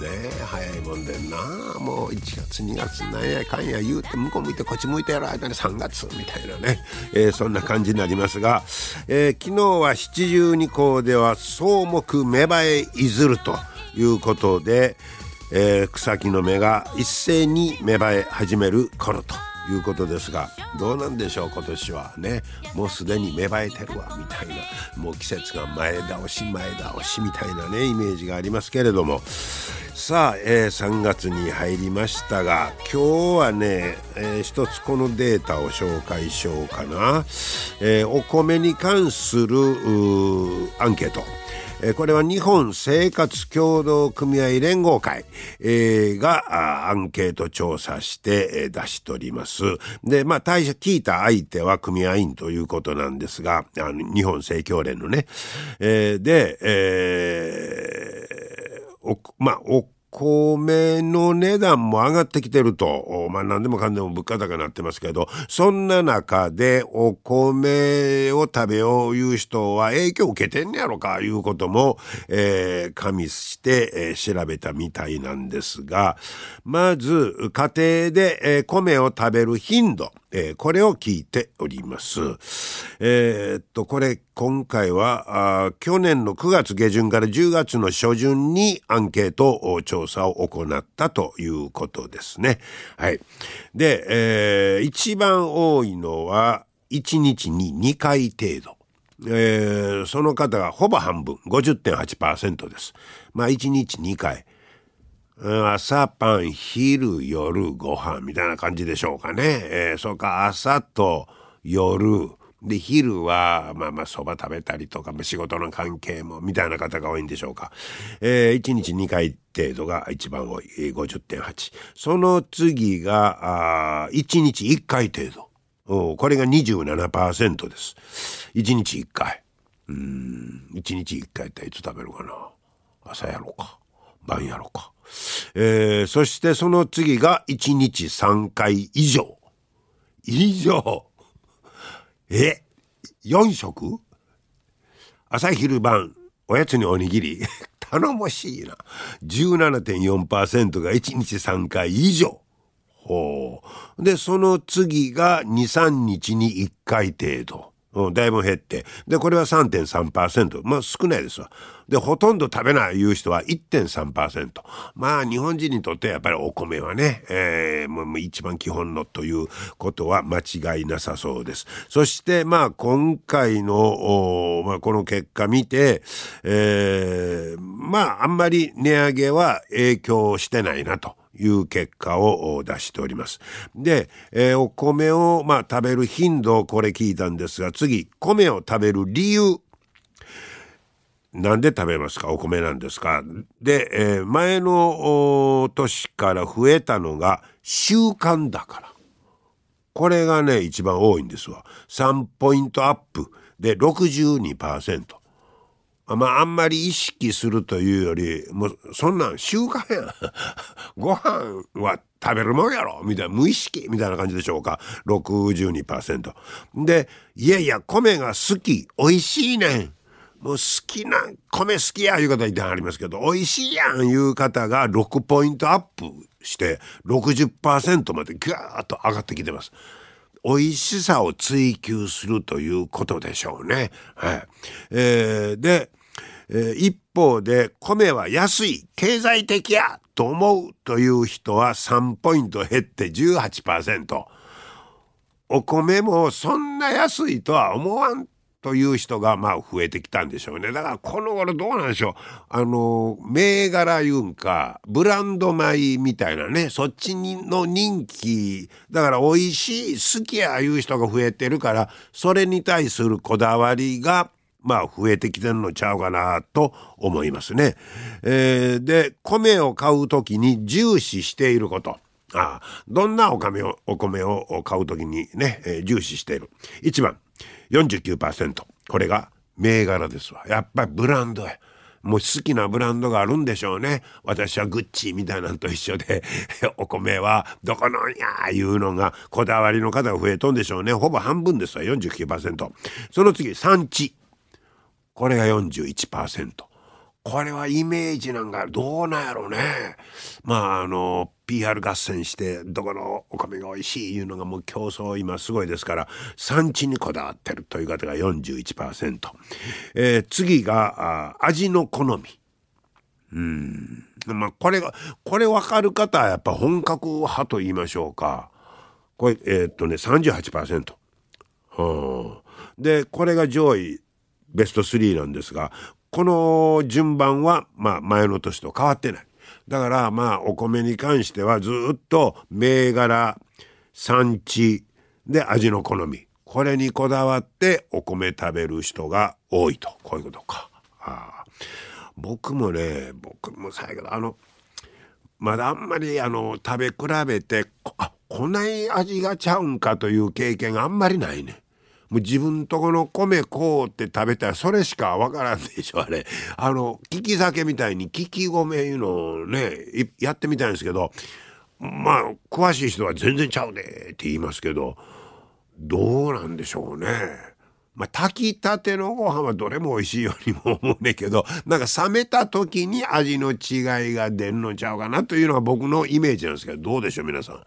ね。早いもんでな。もう1月2月なんやかんや言うて向こう向いてこっち向いてやる間に3月みたいなね、えー、そんな感じになりますが、えー、昨日は七十二校では草木芽生えいずるということで、えー、草木の芽が一斉に芽生え始める頃と。いうことですがどうなんでしょう今年はね。もうすでに芽生えてるわみたいな。もう季節が前倒し前倒しみたいなねイメージがありますけれども。さあ、えー、3月に入りましたが今日はね、えー、一つこのデータを紹介しようかな、えー、お米に関するアンケート。これは日本生活協同組合連合会がアンケート調査して出しております。で、まあ、対聞いた相手は組合員ということなんですが、あの日本生協連のね。で、えー、おまあ、お米の値段も上がってきてると、まあ何でもかんでも物価高になってますけど、そんな中でお米を食べよういう人は影響を受けてんねやろかいうことも、えー、加味して、えー、調べたみたいなんですが、まず家庭で、えー、米を食べる頻度、えー、これを聞いております。えー、っと、これ今回はあ去年の9月下旬から10月の初旬にアンケート調査を行ったということですね。はい。で、えー、一番多いのは1日に2回程度。えー、その方がほぼ半分、50.8%です。まあ1日2回。朝パン、昼、夜、ご飯みたいな感じでしょうかね。えー、そうか、朝と夜、で、昼は、まあまあ、蕎麦食べたりとか、仕事の関係も、みたいな方が多いんでしょうか。えー、1日2回程度が一番多い、50.8。その次が、あ1日1回程度。おこれが27%です。1日1回。うん、1日1回っていつ食べるかな。朝やろうか。晩やろうか。えー、そしてその次が1日3回以上。以上。え ?4 食朝昼晩、おやつにおにぎり？頼もしいな。17.4%が1日3回以上。ほう。で、その次が2、3日に1回程度。うん、だいぶ減って。で、これは3.3%。まあ少ないですわ。で、ほとんど食べないいう人は1.3%。まあ日本人にとってやっぱりお米はね、えー、もう一番基本のということは間違いなさそうです。そしてまあ今回の、まあ、この結果見て、えー、まああんまり値上げは影響してないなと。いう結果を出しております。で、えー、お米を、まあ、食べる頻度をこれ聞いたんですが、次、米を食べる理由。なんで食べますか？お米なんですか？で、えー、前の年から増えたのが習慣だから。これがね、一番多いんですわ。3ポイントアップで62%。まああんまり意識するというよりもうそんなん習慣やん。ご飯は食べるもんやろ？みたいな無意識？みたいな感じでしょうか？62%でいやいや米が好き。美味しいねん。もう好きな米好きやいう方言ってありますけど美味しいやんいう方が6ポイントアップして60%までギューッと上がってきてます。美味しさを追求するということでしょうね。はい。えー、で、えー、一方で米は安い経済的やと思うという人は3ポイント減って18%お米もそんな安いとは思わんという人がまあ増えてきたんでしょうね。だからこの頃どうなんでしょう。あの銘柄いうんかブランド米みたいなねそっちの人気。だから美味しい好きやいう人が増えてるからそれに対するこだわりがまあ増えてきてるのちゃうかなと思いますね。えー、で米を買う時に重視していること。ああどんなお米をお米を買う時にね、えー、重視している。1番49%これが銘柄ですわ。やっぱりブランドや。もう好きなブランドがあるんでしょうね。私はグッチみたいなのと一緒で、お米はどこのやいうのがこだわりの方が増えとんでしょうね。ほぼ半分ですわ、49%。その次、産地。これが41%。これはイメージなんかどうなんやろうね。まああの PR 合戦してどこのお米が美味しいいうのがもう競争今すごいですから産地にこだわってるという方が41%、えー、次が味の好み。うん。まあこれがこれ分かる方はやっぱ本格派と言いましょうか。これえー、っとね38%、うん、でこれが上位ベスト3なんですがこの順番は、まあ、前の年と変わってない。だからまあお米に関してはずっと銘柄産地で味の好みこれにこだわってお米食べる人が多いとこういうことか。あ僕もね僕も最後あのまだあんまりあの食べ比べてあこない味がちゃうんかという経験があんまりないね。もう自分とこの米こうって食べたらそれしかわからんでしょあれあの利き酒みたいに利き米いうのをねやってみたいんですけどまあ詳しい人は全然ちゃうでって言いますけどどうなんでしょうね。まあ、炊きたてのご飯はどれも美味しいようにも思うねんけどなんか冷めた時に味の違いが出んのちゃうかなというのが僕のイメージなんですけどどうでしょう皆さん、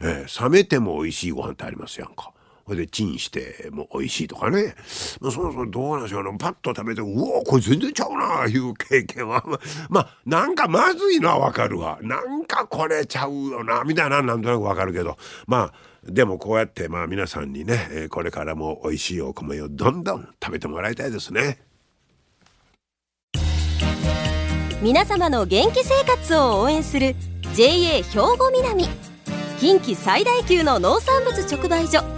えー、冷めても美味しいご飯ってありますやんか。これでチンしても美味しいとかね。まそもそもどうなんでしょうパッと食べてうおこれ全然ちゃうないう経験は。まあなんかまずいのはわかるわ。なんかこれちゃうよなみたいななんとなくわかるけど。まあでもこうやってまあ皆さんにねこれからも美味しいお米をどんどん食べてもらいたいですね。皆様の元気生活を応援する JA 兵庫南。近畿最大級の農産物直売所。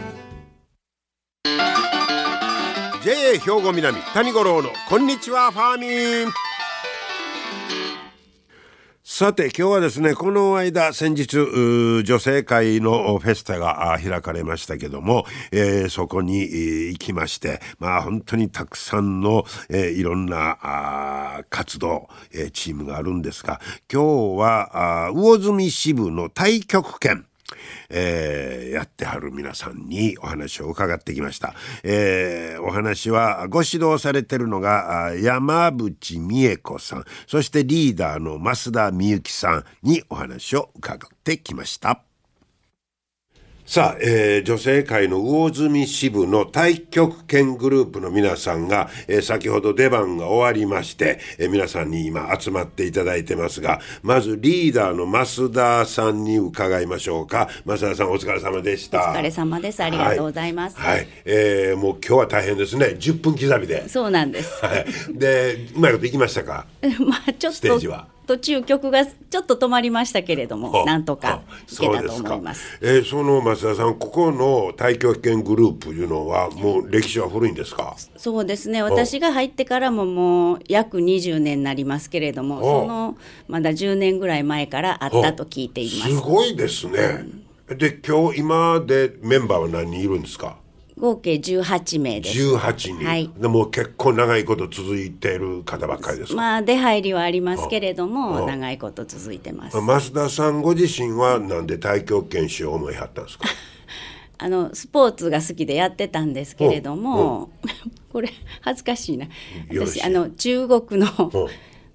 兵庫南谷五郎のこんにちはファーミン。さて今日はですねこの間先日女性会のフェスタが開かれましたけども、えー、そこに、行きましてまあ本当にたくさんの、えー、いろんな活動、えー、チームがあるんですが今日は魚住支部の太極拳。えー、やってはる皆さんにお話を伺ってきました。えー、お話はご指導されてるのが山淵美恵子さん、そしてリーダーの増田美幸さんにお話を伺ってきました。さあ、えー、女性会の魚住支部の太極拳グループの皆さんが、えー、先ほど出番が終わりまして、えー、皆さんに今集まっていただいてますが、まずリーダーの増田さんに伺いましょうか。増田さんお疲れ様でした。お疲れ様です。ありがとうございます。はい。はい、えー、もう今日は大変ですね。10分刻みで。そうなんです。はい。で、うまいこといきましたか？まあちょっと。ステージは。途中曲がちょっと止まりましたけれどもなんとかいけたと思います。えー、その増田さんここの太極拳グループいうのはもう歴史は古いんですか？そうですね。私が入ってからももう約20年になりますけれどもそのまだ10年ぐらい前からあったと聞いています。すごいですね。うん、で今日今でメンバーは何人いるんですか？合計18名です。18人。はい。でも結構長いこと続いている方ばっかりですまあ出入りはありますけれども長いこと続いてます。増田さんご自身はなんで太極拳師を思いはったんですか？あのスポーツが好きでやってたんですけれども、これ恥ずかしいな。私あの中国の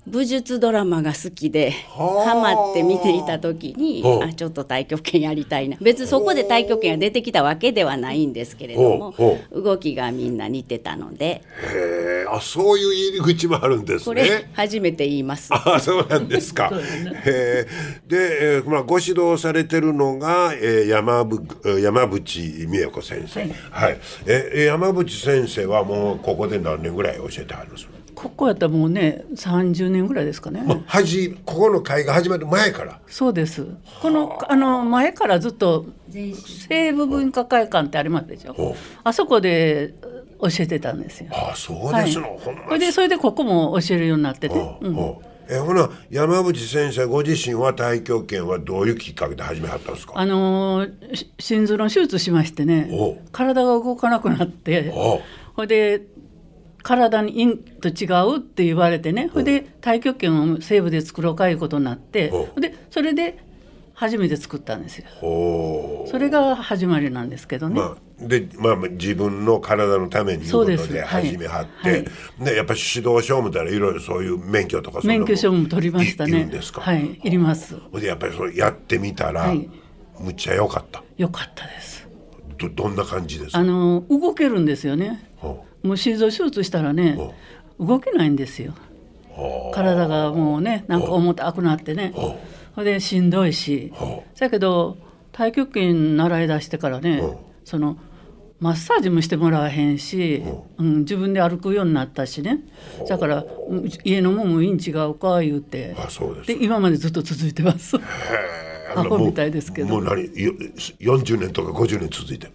武術ドラマが好きではあハマって見ていた時にあちょっと太極拳やりたいな別にそこで太極拳が出てきたわけではないんですけれども動きがみんな似てたのでへえあそういう入り口もあるんですこれね。初めて言います。あそうなんですか。へえで、えーまあ、ご指導されてるのが、えー、山ぶえー山淵美恵子先生。はい。ええ山淵先生はもうここで何年ぐらい教えてはるんです？か。ここやったらもうね30年ぐらいですかね、まあ、はじここの会が始まる前から。そうです。このあの前からずっと西部文化会館ってありますでしょ。あそこで教えてたんですよ。あそうですの、ほんま。それでそれでここも教えるようになってて、ほうほう。えほな山淵先生ご自身は太極拳はどういうきっかけで始めはったんですか？あの心臓の手術しましてね。体が動かなくなって。ほいで体に陰と違うって言われてね。ほいで太極拳を西部で作ろうかいうことになってでそれで初めて作ったんですよ。それが始まりなんですけどね、まあ、で、まあ、自分の体のためにいうことそうで始めはって、はい。でやっぱり指導書を見たらいろいろそういう免許とか免許証も取りましたね。んですか、はいいります。でやっぱりそれやってみたら、はい。むっちゃ良かった。よかったです。どどんな感じですか？あの動けるんですよね。ほもう心臓手術したらね動けないんですよ。体がもうねなんか重たくなってね。ほそれでしんどいし。ほだけど太極拳習い出してからねう。んそのマッサージもしてもらわへんし、う。ん、自分で歩くようになったしね。だからうん家のもんもいいん違うか言うて。あそうで今までずっと続いてます。アホみたいですけど。もう何？よ40年とか50年続いてる。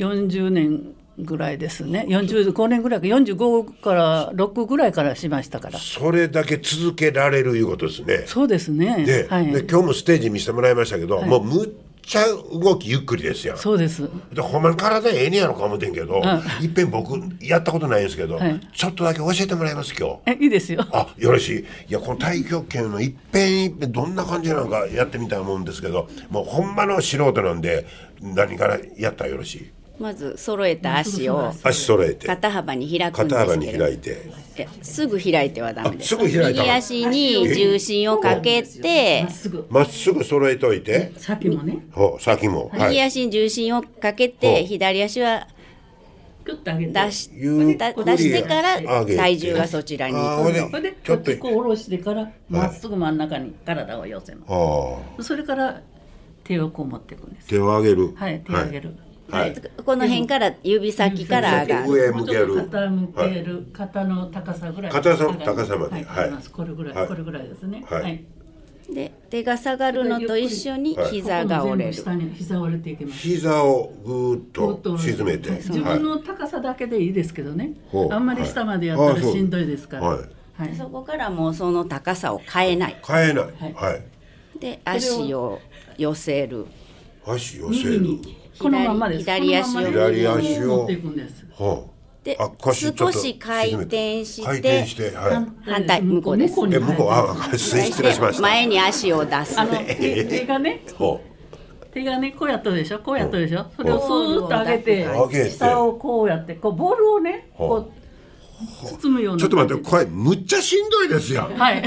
40年ぐらいですね。45年ぐらいか。45から6ぐらいからしましたから。それだけ続けられるいうことですね。そうですね。で,、はい。で今日もステージ見せてもらいましたけど、もうむっちゃ動きゆっくりですよそうです。でほんまに体ええねやろか思ってんけど、い。っぺん僕やったことないんですけど、はい。ちょっとだけ教えてもらいます今日？えいいですよ。あよろしい？いやこの太極拳のいっぺんいっぺんどんな感じなのかやってみたいと思うんですけどもうほんまの素人なんで何からやったらよろしい？まず揃えた足を足揃えて。肩幅に開くん肩幅にですけれど開いて。すぐ開いてはダメです。あすぐ開いたら右足に重心をかけて。まっすぐ。まっすぐ揃えといて。先もね。ほう先も。は右い足に重心をかけて左足はグッと上げて。出し出してから体重がそちらに。行くちょっと。下ろしてからまっすぐ真ん中に体を寄せまはあすそれから手をこう持っていくんです。手を上げる。はい手を上げる、はいこの辺から指先から上がる。上向ける。もうちょっと肩向ける、肩の高さぐらい。肩さ高さまで。はい、これぐらい、はい。これぐらいですね。はい。で手が下がるのと一緒にはい膝が折れる。ここの全部下に膝折れていきます。膝をぐーっと沈めて。自分の高さだけでいいですけどね、あんまり下までやったらしんどいですから、はい。はい。そこからもうその高さを変えない。変えない。はい。はい。で足を寄せる。足寄せるこのままです。左足を。左足を。持っていくんです。はであ腰ちょっと少し回転して回転してはい。反対。向こうです。にえ向こうあ失礼失礼しました。前に足を出す。あの手手がねほ手がねこうやったでしょ？こうやったでしょ？それをスーッと上げて上げて。下をこうやってこうボールをねこう包むようなうちょっと待ってこれむっちゃしんどいですよはい。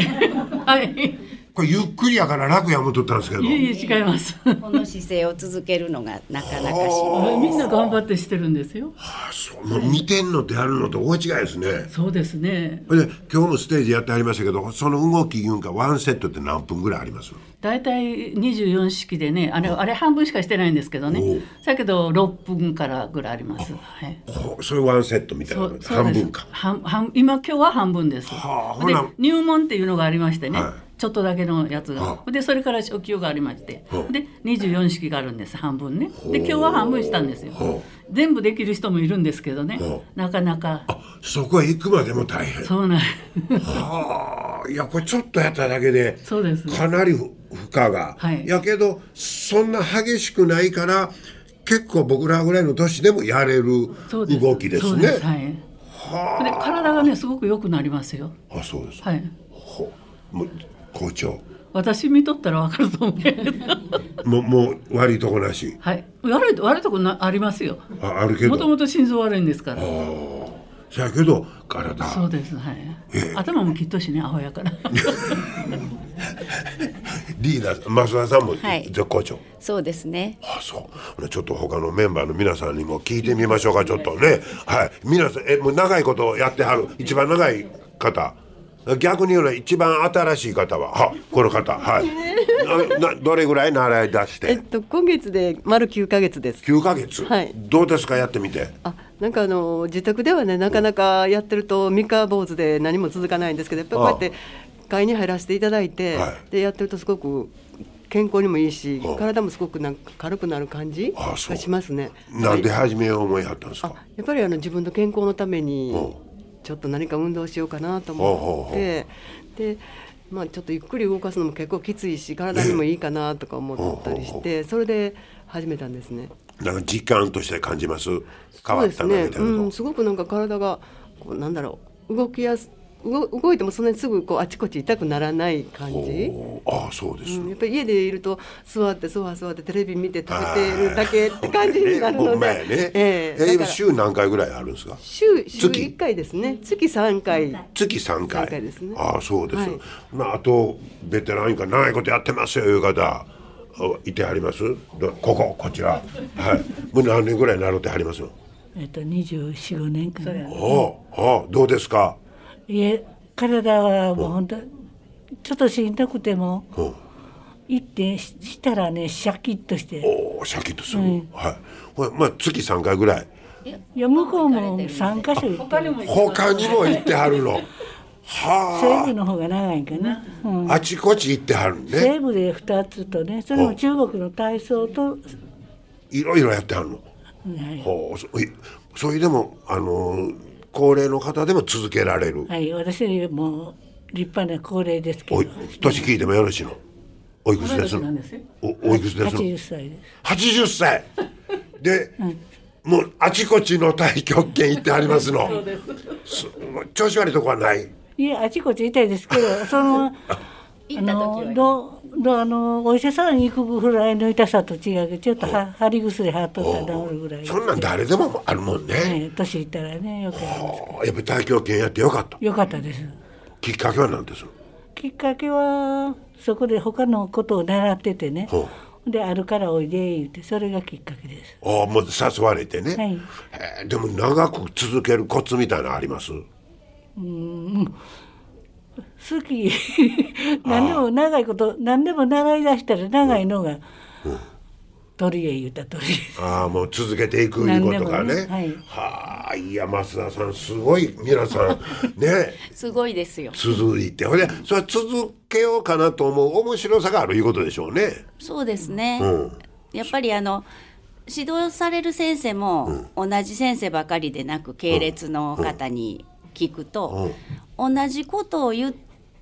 はいこれゆっくりやから楽や思っとったんですけど。いえいえ違います。この姿勢を続けるのがなかなかしん みんな頑張ってしてるんですよ。あそうもう見てんのとやるのと大違いですね。そうですね。で今日もステージやってありましたけどその動きいうんかワンセットって何分ぐらいあります？大体24式でねあれあれ半分しかしてないんですけどね。だけど6分からぐらいあります、はい、それワンセットみたいな半分か。半半今今日は半分です、ではあほな。入門っていうのがありましてね、はちょっとだけのやつが、はでそれから初級がありまして、はあ。で24式があるんです半分ね。で今日は半分したんですよ、は全部できる人もいるんですけどね、はなかなか。あそこへ行くまでも大変。そうなん。はあ。いやこれちょっとやっただけでそうです。かなり負荷が、はい。やけどそんな激しくないから結構僕らぐらいの年でもやれる動きですね。です。はい。で体がねすごく良くなりますよ。あそうです、はい。ほう。もう校長。私見とったら分かると思うけど。もう もう悪いとこなし。はい。悪い悪いとこなありますよ。ああるけど。もともと心臓悪いんですから。いそやけど体。そうですはい、頭もきっとしねアホやから。リーダー増田さんもはい。絶好調、そうですね。あそう。ちょっと他のメンバーの皆さんにも聞いてみましょうか。ちょっとね。はい。皆さんえもう長いことやってはる一番長い方逆に言うのは一番新しい方は。はこの方。はい。どれぐらい習い出して？えっと今月で丸9ヶ月です。9ヶ月、はい。どうですか？やってみて。あなんかあの自宅ではねなかなかやってると三日坊主で何も続かないんですけどやっぱりこうやって会に入らせていただいて、はい。でやってるとすごく健康にもいいしあ体もすごくなんか軽くなる感じがしますね。なんではい。始めよう思いはったんですか、あやっぱりあの自分の健康のためにうんちょっと何か運動しようかなと思って。で、まあ、ちょっとゆっくり動かすのも結構きついし体にもいいかなとか思ったりしてそれで始めたんですね。なんか実感として感じます？変わったそうですね。なみたいなこと、うん、すごくなんか体がこうなんだろう。動きやす動動いてもそんなにすぐこうあちこち痛くならない感じ、ああそうです、うん、やっぱり家でいると座ってソファ座ってテレビ見て食べてるだけって感じになるので、ね、ええ。え週何回ぐらいあるんですか？週週月。1回ですね。月3回。月3回。三回。ですね。ああそうです、はい。まああとベテランか長いことやってますよいう方。あいてはります？どこここちら。はい。もう何年ぐらい習ってはります？よえっと、24、5年間。おおどうですか？いえ、体はもう本当、ちょっとしんどくても、う。ん行ってししたらね、シャキッとして。おおシャキッとする、はい。ほらまあ月3回ぐらい。いや、向こうも3カ所行ってる。他にも行ってはるの。は西部の方が長いかな。うん。ああちこち行ってはるね西部で2つとね、それも中国の体操と、いろいろやってはるの。はい。ほう。そいそれでもあのー高齢の方でも続けられる、はい、私も立派な高齢ですけど。おい、年聞いてもよろしいの？おいくつですの？おおいくつですの？80歳です。80歳。で、もうあちこちの太極拳行ってありますの？す。調子悪いとこはない？いや、あちこち痛いですけど、その、あの、どう、どう、あの、お医者さんに行くぐらいの痛さと違うけど、ちょっとは、貼り薬貼っとったら治るぐらい。そんなん誰でもあるもんね、はい、年いったらね、よくやっぱり太極拳やってよかった。よかったです。きっかけは何です？きっかけは、そこで他のことを習っててね。ほで、あるからおいで言って、それがきっかけです。ああもう誘われてね、はい。でも長く続けるコツみたいなのあります？好き。何でも長いこと何でも習い出したら長いのが、取り柄言うた取りああもう続けていくいうことがね。ねはい。はあいや増田さんすごい皆さん。ね。すごいですよ。続いて。ほんでそれは続けようかなと思う面白さがあるいうことでしょうね。そうですね、うん。やっぱりあの指導される先生も同じ先生ばかりでなく系列の方に聞くと、同じことを言っ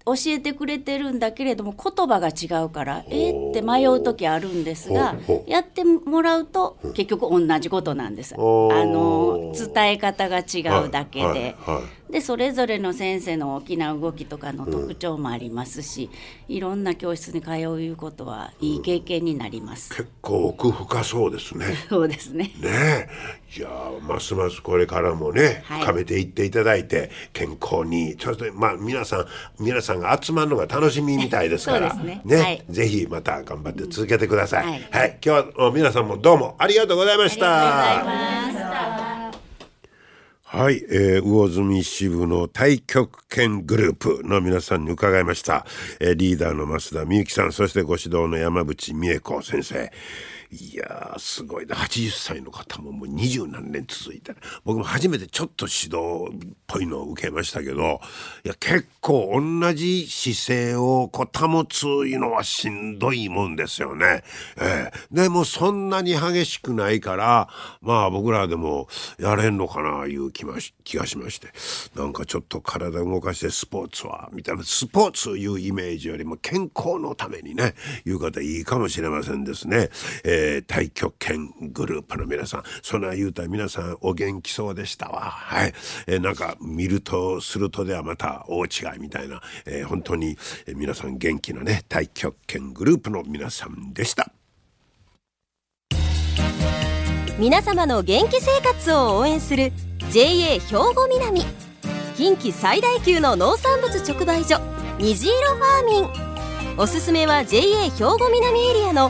教えてくれてるんだけれども言葉が違うからえーって迷う時あるんですがやってもらうと結局同じことなんです。あの伝え方が違うだけで、はいはいはでそれぞれの先生の大きな動きとかの特徴もありますし、いろんな教室に通うことはいい経験になります。結構奥深そうですね。そうですね。ねえ。じゃあますますこれからもね、はい。深めていっていただいて健康にそしてまあ皆さん皆さんが集まるのが楽しみみたいですから そうですね。はい。ぜひまた頑張って続けてください、ははい。い、今日は皆さんもどうもありがとうございましたはい、えー、魚住支部の太極拳グループの皆さんに伺いました、えーリーダーの増田美幸さんそしてご指導の山口美恵子先生。いやーすごいな。80歳の方ももう二十何年続いてる僕も初めてちょっと指導っぽいのを受けましたけどいや結構同じ姿勢をこう保ついうのはしんどいもんですよね。ええ。でもそんなに激しくないからまあ僕らでもやれんのかないう気まし気がしまして。なんかちょっと体動かしてスポーツはみたいな。スポーツいうイメージよりも健康のためにねいう方いいかもしれませんですね。えー太極拳グループの皆さんそんな言うたら皆さんお元気そうでしたわ。はい、えーなんか見るとするとではまた大違いみたいな、えー本当に、えー皆さん元気なね太極拳グループの皆さんでした。皆様の元気生活を応援する JA 兵庫南近畿最大級の農産物直売所虹色ファーミンおすすめは JA 兵庫南エリアの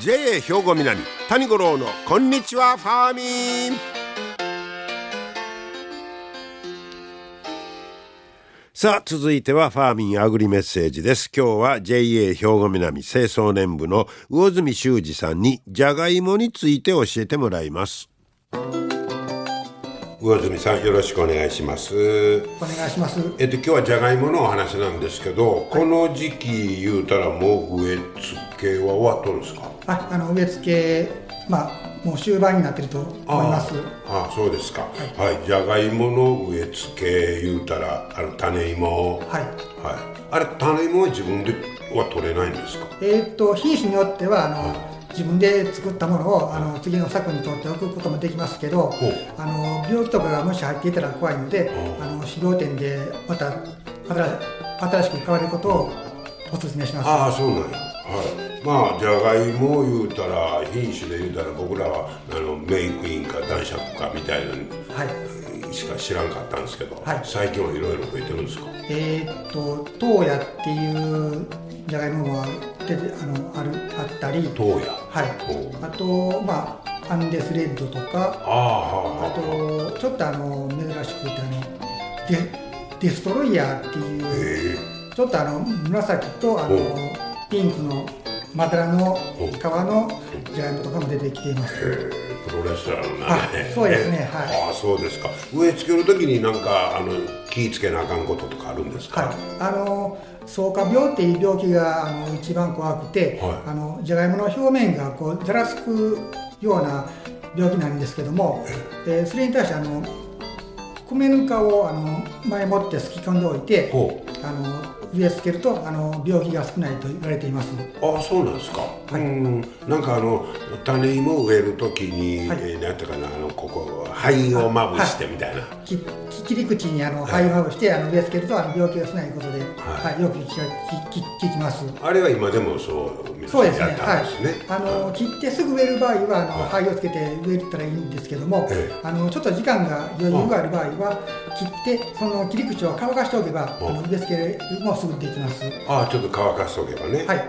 JA 兵庫南谷五郎のこんにちはファーミン。さあ続いてはファーミンアグリメッセージです。今日は JA 兵庫南清掃年部の魚住修二さんにじゃがいもについて教えてもらいます。魚住さんよろしくお願いします。お願いします。えっと今日はじゃがいものお話なんですけど、この時期言うたらもう植え付けは終わっとるんですか？ああの植え付けまあもう終盤になってると思います。ああそうですか。はい、じゃがいもの植え付け言うたらあの種芋。はい。はい。あれ種芋は自分では取れないんですか？えーっと品種によってはあの、自分で作ったものをあの次の作に取っておくこともできますけど、あの病気とかがもし入っていたら怖いので、あの飼料店でまた新新しく買われることをお勧めします。ああそうなんやはい。まあじゃがいも言うたら品種で言うたら僕らはあのメイクインか男爵かみたいなのはい。しか知らんかったんですけど、はい。最近はいろいろ増えてるんですか？えーっとトーヤっていうじゃがいもが出てあのあるあったり、トーヤはい。あとまあアンデスレッドとか。ああはああはとちょっとあの珍しくてあのデデストロイヤーってあいうへちょっとあの紫とあのおピンクのまだらのお皮のじゃがいもとかも出てきています。えプロレスラーのあねそうですねはい。ああそうですか。植え付ける時になんかあの気ぃつけなあかんこととかあるんですか、はい、あの草加病っていう病気があの一番怖くて、はい。あのじゃがいもの表面がこうざらつくような病気なんですけども、えーそれに対してあの米ぬかをあの前もってすき込んでおいてほあの植え付けるとあの病気が少ないと言われています。ああそうなんですか、い。うん。なんかあの種芋植える時に、はい。えーなんていうかなあのここ灰をまぶしてみたいな、きき切り口にあの灰をまぶしてあの植え付けるとあの病気が少ないことで、はい。はい。よく聞き聞きます。あれは今でもそうそうですね。ね。はい。あの切ってすぐ植える場合はあのはい。灰をつけて植えたらいいんですけども、ええ。あのちょっと時間が余裕がある場合は切ってその切り口を乾かしておけば、うんあの植え付けもすぐできます。ああちょっと乾かしておけばね。はい。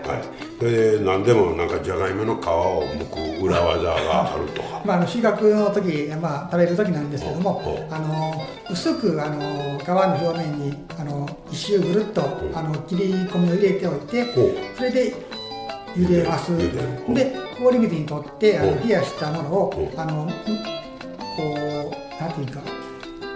それで何でもなんかじゃがいもの皮を剥く裏技があるとか。まあ、あの収穫の時、まあ、食べる時なんですけどもあの薄くあの皮の表面にあの一周ぐるっとあの切り込みを入れておいてそれで茹でます。茹で氷水にとってあの冷やしたものをあのこうなんていうか。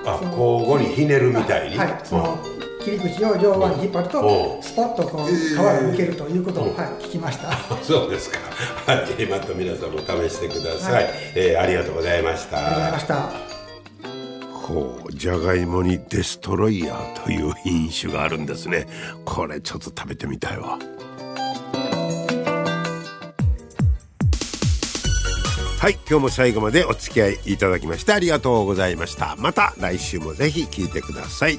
あ交互にひねるみたいに、はい、その切り口を両側に引っ張るおとスポッとこう皮が抜けるということを、おはい、聞きました。そうですか。はい、また皆さんも試してください。はいえーありがとうございました。ありがとうございました。ほう、じゃがいもにデストロイヤーという品種があるんですね。これちょっと食べてみたいわ。はい、今日も最後までお付き合いいただきましてありがとうございました。また来週もぜひ聞いてください。